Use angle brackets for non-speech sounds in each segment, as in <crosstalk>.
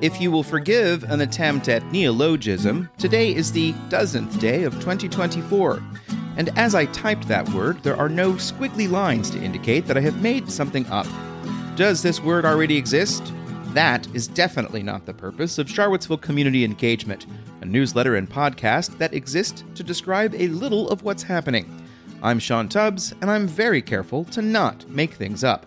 If you will forgive an attempt at neologism, today is the dozenth day of 2024. And as I typed that word, there are no squiggly lines to indicate that I have made something up. Does this word already exist? That is definitely not the purpose of Charlottesville Community Engagement, a newsletter and podcast that exist to describe a little of what's happening. I'm Sean Tubbs, and I'm very careful to not make things up.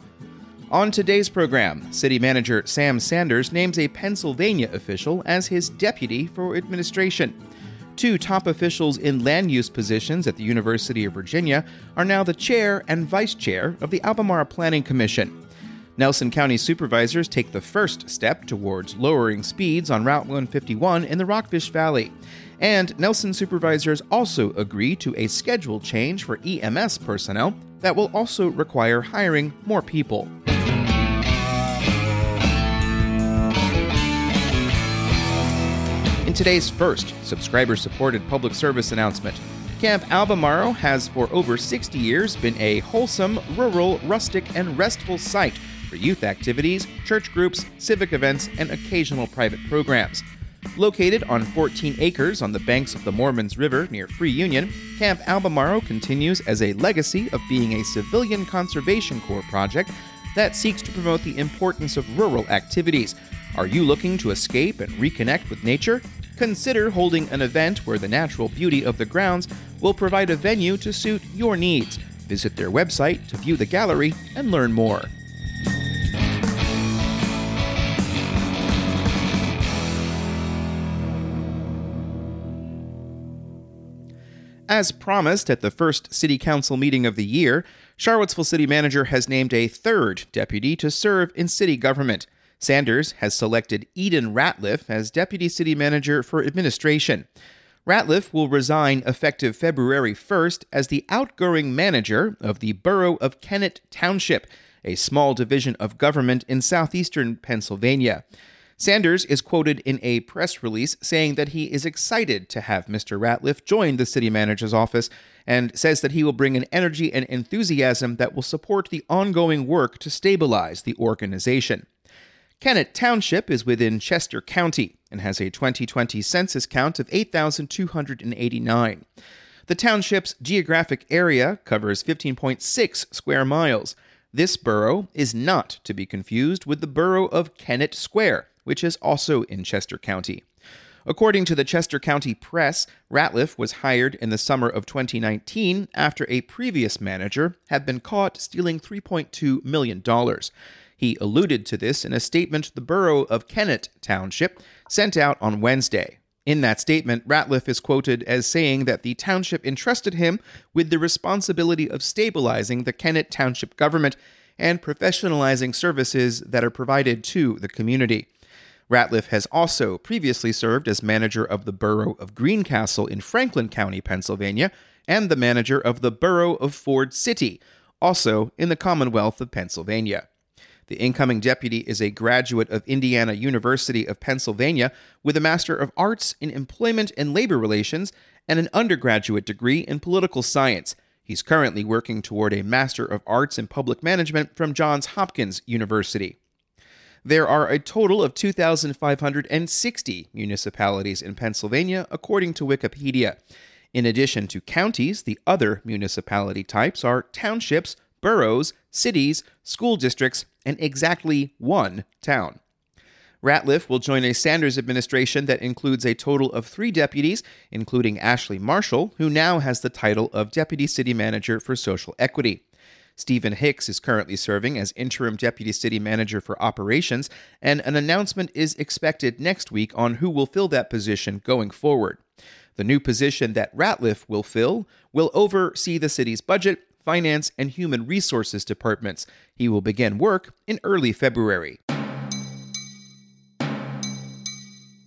On today's program, City Manager Sam Sanders names a Pennsylvania official as his deputy for administration. Two top officials in land use positions at the University of Virginia are now the chair and vice chair of the Albemarle Planning Commission. Nelson County supervisors take the first step towards lowering speeds on Route 151 in the Rockfish Valley. And Nelson supervisors also agree to a schedule change for EMS personnel that will also require hiring more people. In today's first subscriber supported public service announcement, Camp Albemarle has for over 60 years been a wholesome, rural, rustic, and restful site for youth activities, church groups, civic events, and occasional private programs. Located on 14 acres on the banks of the Moormans River near Free Union, Camp Albemarle continues as a legacy of being a civilian conservation corps project that seeks to promote the importance of rural activities. Are you looking to escape and reconnect with nature? Consider holding an event where the natural beauty of the grounds will provide a venue to suit your needs. Visit their website to view the gallery and learn more. As promised at the first City Council meeting of the year, Charlottesville City Manager has named a third deputy to serve in city government. Sanders has selected Eden Ratliff as Deputy City Manager for Administration. Ratliff will resign effective February 1st as the outgoing manager of the Borough of Kennett Township, a small division of government in southeastern Pennsylvania. Sanders is quoted in a press release saying that he is excited to have Mr. Ratliff join the city manager's office and says that he will bring an energy and enthusiasm that will support the ongoing work to stabilize the organization. Kennett Township is within Chester County and has a 2020 census count of 8,289. The township's geographic area covers 15.6 square miles. This borough is not to be confused with the borough of Kennett Square, which is also in Chester County. According to the Chester County Press, Ratliff was hired in the summer of 2019 after a previous manager had been caught stealing $3.2 million. He alluded to this in a statement the borough of Kennett Township sent out on Wednesday. In that statement, Ratliff is quoted as saying that the township entrusted him with the responsibility of stabilizing the Kennett Township government and professionalizing services that are provided to the community. Ratliff has also previously served as manager of the borough of Greencastle in Franklin County, Pennsylvania, and the manager of the borough of Ford City, also in the Commonwealth of Pennsylvania. The incoming deputy is a graduate of Indiana University of Pennsylvania with a Master of Arts in Employment and Labor Relations and an undergraduate degree in political science. He's currently working toward a Master of Arts in Public Management from Johns Hopkins University. There are a total of 2,560 municipalities in Pennsylvania, according to Wikipedia. In addition to counties, the other municipality types are townships, boroughs, cities, school districts, and exactly one town. Ratliff will join a Sanders administration that includes a total of three deputies, including Ashley Marshall, who now has the title of Deputy City Manager for Social Equity. Stephen Hicks is currently serving as interim deputy city manager for operations, and an announcement is expected next week on who will fill that position going forward. The new position that Ratliff will fill will oversee the city's budget Finance, and Human Resources departments. He will begin work in early February.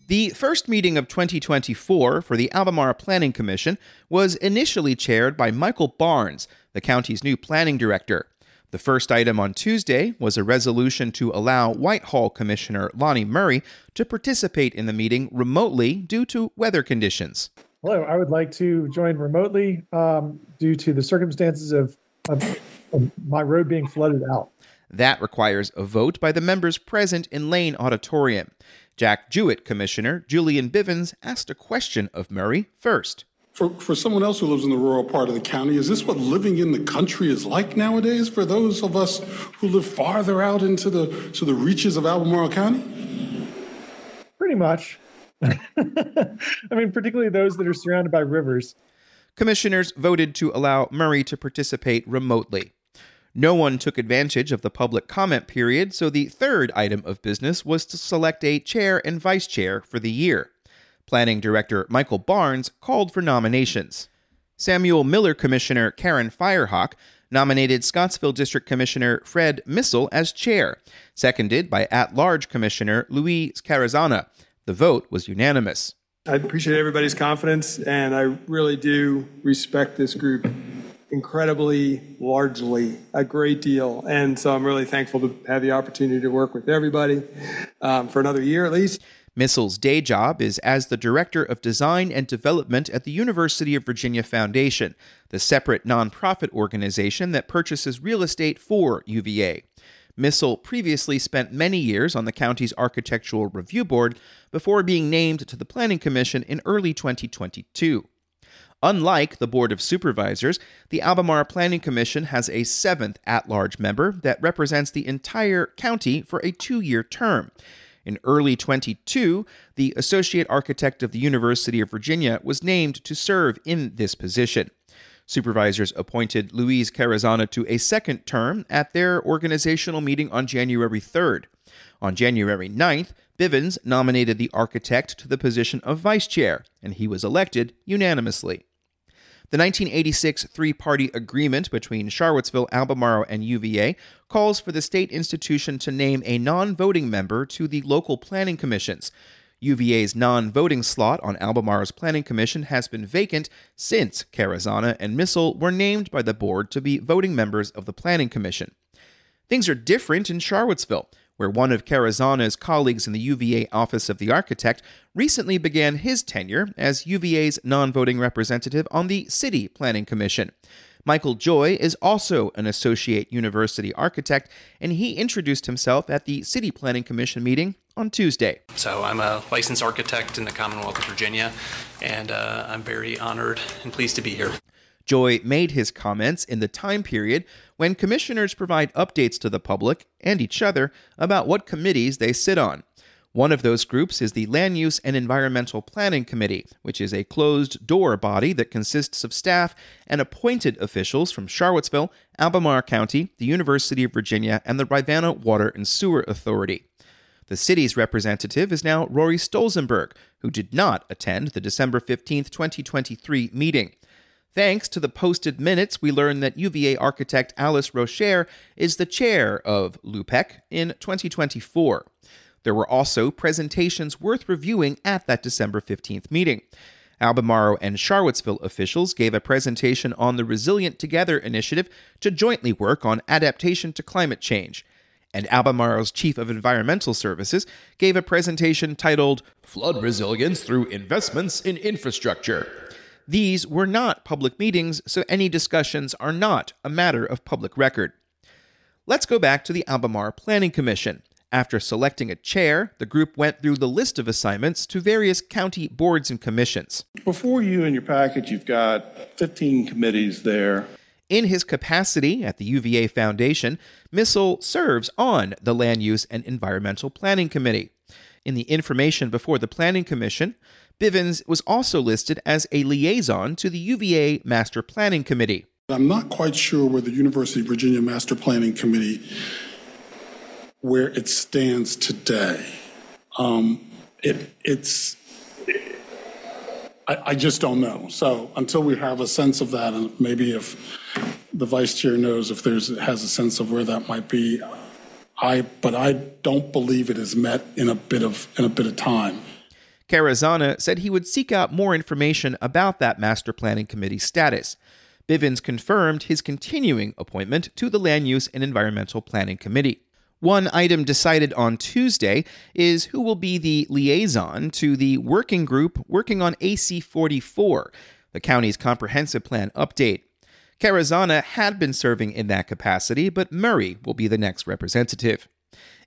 The first meeting of 2024 for the Albemarle Planning Commission was initially chaired by Michael Barnes, the county's new planning director. The first item on Tuesday was a resolution to allow Whitehall Commissioner Lonnie Murray to participate in the meeting remotely due to weather conditions. Hello, I would like to join remotely um, due to the circumstances of, of, of my road being flooded out. That requires a vote by the members present in Lane Auditorium. Jack Jouett Commissioner Julian Bivens asked a question of Murray first. For, for someone else who lives in the rural part of the county, is this what living in the country is like nowadays for those of us who live farther out into the, to the reaches of Albemarle County? Pretty much. <laughs> I mean, particularly those that are surrounded by rivers. Commissioners voted to allow Murray to participate remotely. No one took advantage of the public comment period, so the third item of business was to select a chair and vice chair for the year. Planning Director Michael Barnes called for nominations. Samuel Miller Commissioner Karen Firehock nominated Scottsville District Commissioner Fred Missel as chair, seconded by at large Commissioner Luis Carrazana. The vote was unanimous. I appreciate everybody's confidence, and I really do respect this group incredibly largely, a great deal. And so I'm really thankful to have the opportunity to work with everybody um, for another year at least. Missel's day job is as the Director of Design and Development at the University of Virginia Foundation, the separate nonprofit organization that purchases real estate for UVA. Missel previously spent many years on the county's Architectural Review Board before being named to the Planning Commission in early 2022. Unlike the Board of Supervisors, the Albemarle Planning Commission has a seventh at large member that represents the entire county for a two year term. In early 22, the Associate Architect of the University of Virginia was named to serve in this position. Supervisors appointed Luis Carrazana to a second term at their organizational meeting on January 3rd. On January 9th, Bivens nominated the architect to the position of vice chair, and he was elected unanimously. The 1986 three party agreement between Charlottesville, Albemarle, and UVA calls for the state institution to name a non voting member to the local planning commissions. UVA's non voting slot on Albemarle's planning commission has been vacant since Carrazana and Missel were named by the board to be voting members of the planning commission. Things are different in Charlottesville where one of Carrazana's colleagues in the UVA Office of the Architect recently began his tenure as UVA's non voting representative on the City Planning Commission. Michael Joy is also an associate university architect, and he introduced himself at the City Planning Commission meeting on Tuesday. So, I'm a licensed architect in the Commonwealth of Virginia, and uh, I'm very honored and pleased to be here. Joy made his comments in the time period when commissioners provide updates to the public and each other about what committees they sit on. One of those groups is the Land Use and Environmental Planning Committee, which is a closed door body that consists of staff and appointed officials from Charlottesville, Albemarle County, the University of Virginia, and the Rivanna Water and Sewer Authority. The city's representative is now Rory Stolzenberg, who did not attend the December 15, 2023 meeting. Thanks to the posted minutes, we learn that UVA architect Alice Raucher is the chair of LUPEC in 2024. There were also presentations worth reviewing at that December 15th meeting. Albemarle and Charlottesville officials gave a presentation on the Resilient Together initiative to jointly work on adaptation to climate change. And Albemarle's Chief of Environmental Services gave a presentation titled Flood Resilience Through Investments in Infrastructure. These were not public meetings, so any discussions are not a matter of public record. Let's go back to the Albemarle Planning Commission. After selecting a chair, the group went through the list of assignments to various county boards and commissions. Before you in your package, you've got 15 committees there. In his capacity at the UVA Foundation, Missel serves on the Land Use and Environmental Planning Committee. In the information before the Planning Commission, Bivens was also listed as a liaison to the UVA Master Planning Committee. I'm not quite sure where the University of Virginia Master Planning Committee where it stands today. Um, it, it's I, I, just don't know. So until we have a sense of that, and maybe if the vice chair knows if there's has a sense of where that might be, I but I don't believe it is met in a bit of in a bit of time. Carrazana said he would seek out more information about that master planning committee status. Bivens confirmed his continuing appointment to the Land Use and Environmental Planning Committee. One item decided on Tuesday is who will be the liaison to the working group working on AC 44, the county's comprehensive plan update. Carrazana had been serving in that capacity, but Murray will be the next representative.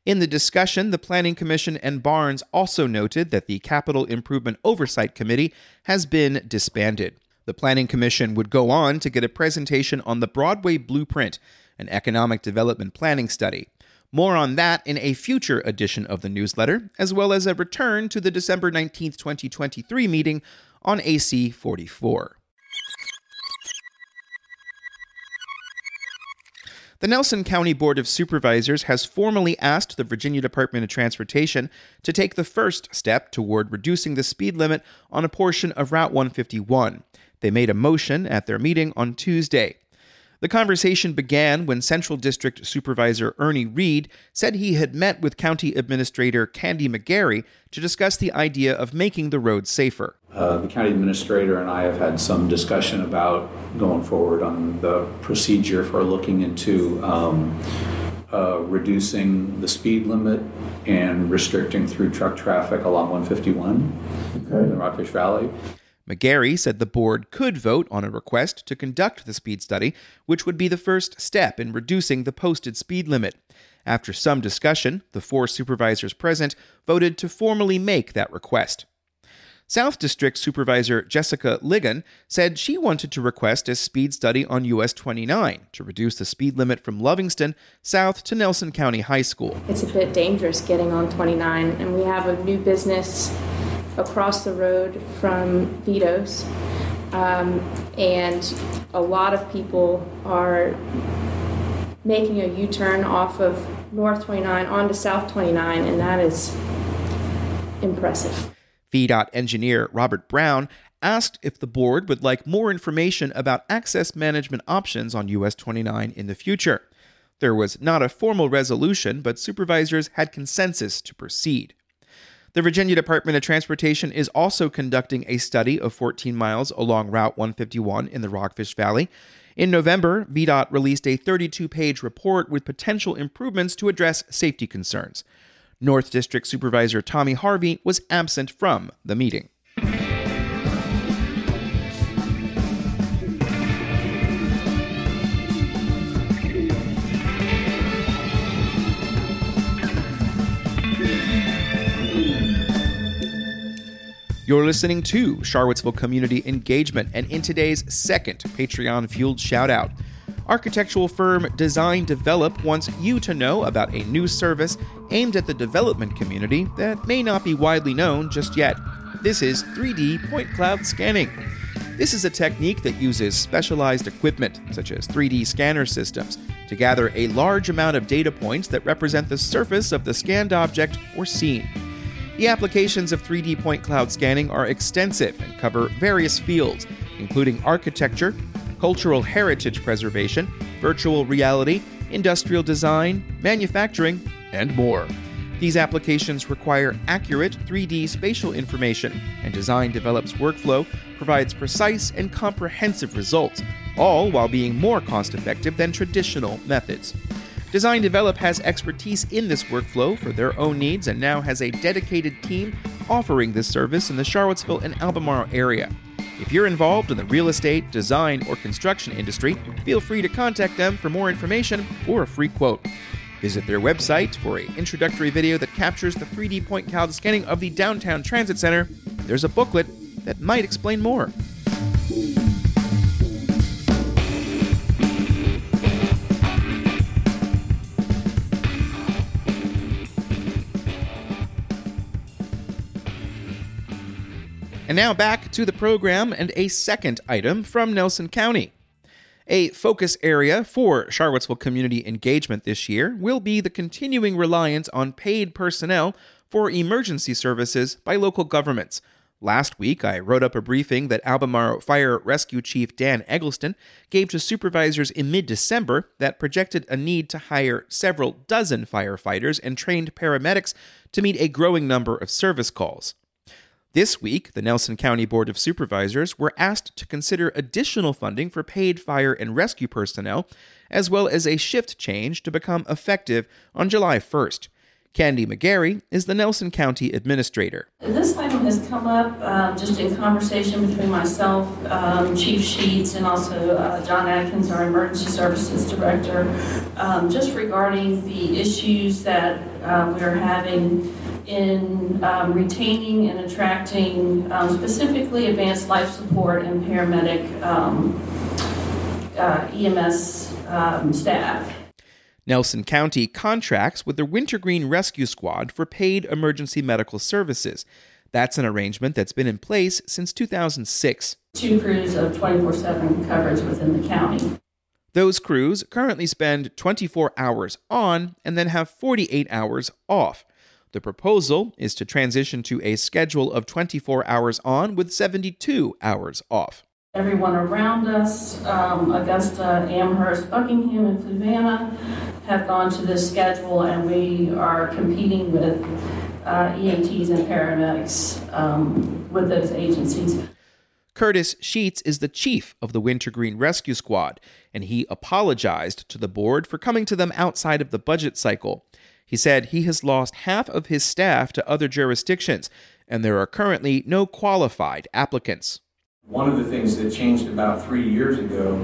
In the discussion, the Planning Commission and Barnes also noted that the Capital Improvement Oversight Committee has been disbanded. The Planning Commission would go on to get a presentation on the Broadway Blueprint, an economic development planning study. More on that in a future edition of the newsletter, as well as a return to the December 19, 2023 meeting on AC 44. The Nelson County Board of Supervisors has formally asked the Virginia Department of Transportation to take the first step toward reducing the speed limit on a portion of Route 151. They made a motion at their meeting on Tuesday. The conversation began when Central District Supervisor Ernie Reed said he had met with County Administrator Candy McGarry to discuss the idea of making the road safer. Uh, the county administrator and I have had some discussion about going forward on the procedure for looking into um, uh, reducing the speed limit and restricting through truck traffic along 151 okay. in the Rockfish Valley. McGarry said the board could vote on a request to conduct the speed study, which would be the first step in reducing the posted speed limit. After some discussion, the four supervisors present voted to formally make that request. South District Supervisor Jessica Ligon said she wanted to request a speed study on US 29 to reduce the speed limit from Lovingston south to Nelson County High School. It's a bit dangerous getting on 29, and we have a new business across the road from Vito's. Um, and a lot of people are making a U turn off of North 29 onto South 29, and that is impressive. VDOT engineer Robert Brown asked if the board would like more information about access management options on US 29 in the future. There was not a formal resolution, but supervisors had consensus to proceed. The Virginia Department of Transportation is also conducting a study of 14 miles along Route 151 in the Rockfish Valley. In November, VDOT released a 32 page report with potential improvements to address safety concerns. North District Supervisor Tommy Harvey was absent from the meeting. You're listening to Charlottesville Community Engagement, and in today's second Patreon fueled shout out, architectural firm Design Develop wants you to know about a new service aimed at the development community that may not be widely known just yet. This is 3D point cloud scanning. This is a technique that uses specialized equipment, such as 3D scanner systems, to gather a large amount of data points that represent the surface of the scanned object or scene. The applications of 3D point cloud scanning are extensive and cover various fields, including architecture, cultural heritage preservation, virtual reality, industrial design, manufacturing, and more. These applications require accurate 3D spatial information, and Design Develop's workflow provides precise and comprehensive results, all while being more cost effective than traditional methods. Design Develop has expertise in this workflow for their own needs and now has a dedicated team offering this service in the Charlottesville and Albemarle area. If you're involved in the real estate, design, or construction industry, feel free to contact them for more information or a free quote. Visit their website for an introductory video that captures the 3D point cloud scanning of the downtown transit center. There's a booklet that might explain more. Now back to the program and a second item from Nelson County. A focus area for Charlottesville community engagement this year will be the continuing reliance on paid personnel for emergency services by local governments. Last week, I wrote up a briefing that Albemarle Fire Rescue Chief Dan Eggleston gave to supervisors in mid December that projected a need to hire several dozen firefighters and trained paramedics to meet a growing number of service calls. This week, the Nelson County Board of Supervisors were asked to consider additional funding for paid fire and rescue personnel, as well as a shift change to become effective on July 1st. Candy McGarry is the Nelson County Administrator. This item has come up uh, just in conversation between myself, um, Chief Sheets, and also uh, John Atkins, our Emergency Services Director, um, just regarding the issues that uh, we are having in um, retaining and attracting um, specifically advanced life support and paramedic um, uh, EMS um, staff. Nelson County contracts with the Wintergreen Rescue Squad for paid emergency medical services. That's an arrangement that's been in place since 2006. Two crews of 24 7 coverage within the county. Those crews currently spend 24 hours on and then have 48 hours off. The proposal is to transition to a schedule of 24 hours on with 72 hours off. Everyone around us, um, Augusta, Amherst, Buckingham, and Fluvanna, have gone to this schedule, and we are competing with uh, EMTs and paramedics um, with those agencies. Curtis Sheets is the chief of the Wintergreen Rescue Squad, and he apologized to the board for coming to them outside of the budget cycle. He said he has lost half of his staff to other jurisdictions, and there are currently no qualified applicants. One of the things that changed about three years ago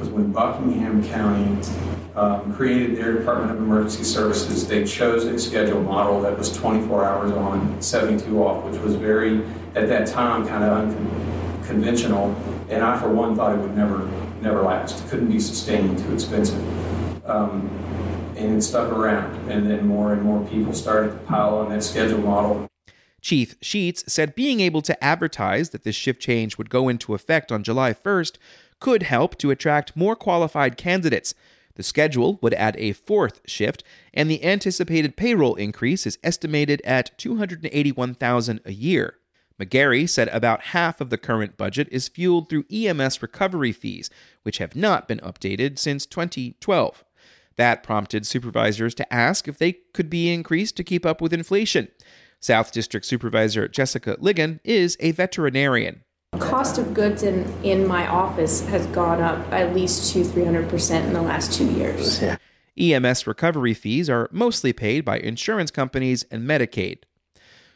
was when Buckingham County um, created their Department of Emergency Services, they chose a schedule model that was 24 hours on, 72 off, which was very, at that time, kind of unconventional. And I, for one, thought it would never, never last. Couldn't be sustained, too expensive. Um, and it stuck around. And then more and more people started to pile on that schedule model. Chief Sheets said being able to advertise that this shift change would go into effect on July 1st could help to attract more qualified candidates. The schedule would add a fourth shift, and the anticipated payroll increase is estimated at 281,000 a year. McGarry said about half of the current budget is fueled through EMS recovery fees, which have not been updated since 2012. That prompted supervisors to ask if they could be increased to keep up with inflation. South District Supervisor Jessica Ligon is a veterinarian. Cost of goods in, in my office has gone up at least two, 300% in the last two years. Yeah. EMS recovery fees are mostly paid by insurance companies and Medicaid.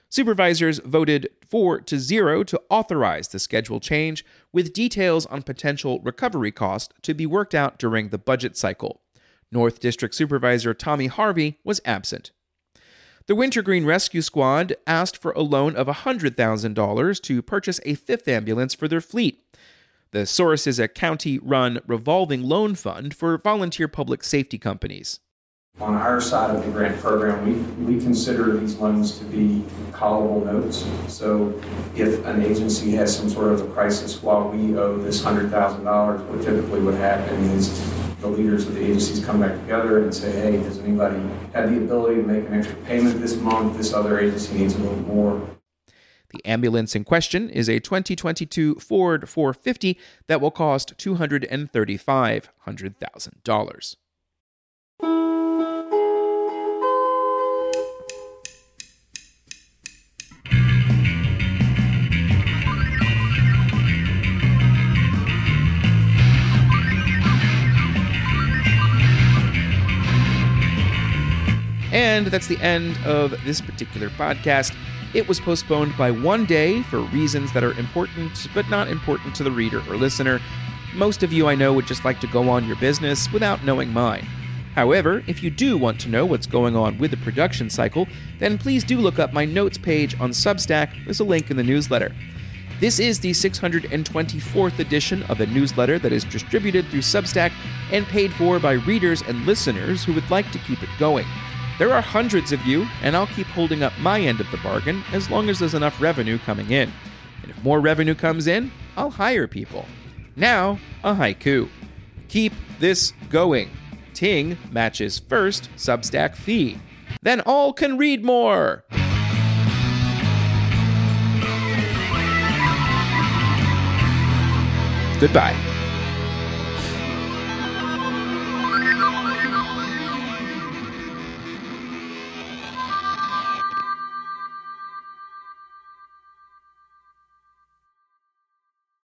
Supervisors voted 4 to 0 to authorize the schedule change, with details on potential recovery cost to be worked out during the budget cycle. North District Supervisor Tommy Harvey was absent. The Wintergreen Rescue Squad asked for a loan of $100,000 to purchase a fifth ambulance for their fleet. The source is a county run revolving loan fund for volunteer public safety companies. On our side of the grant program, we, we consider these loans to be callable notes. So if an agency has some sort of a crisis while we owe this $100,000, what typically would happen is the leaders of the agencies come back together and say, hey, does anybody have the ability to make an extra payment this month? This other agency needs a little more. The ambulance in question is a 2022 Ford 450 that will cost $235,000. And that's the end of this particular podcast. It was postponed by one day for reasons that are important, but not important to the reader or listener. Most of you I know would just like to go on your business without knowing mine. However, if you do want to know what's going on with the production cycle, then please do look up my notes page on Substack. There's a link in the newsletter. This is the 624th edition of a newsletter that is distributed through Substack and paid for by readers and listeners who would like to keep it going. There are hundreds of you, and I'll keep holding up my end of the bargain as long as there's enough revenue coming in. And if more revenue comes in, I'll hire people. Now, a haiku. Keep this going. Ting matches first Substack fee. Then all can read more. Goodbye.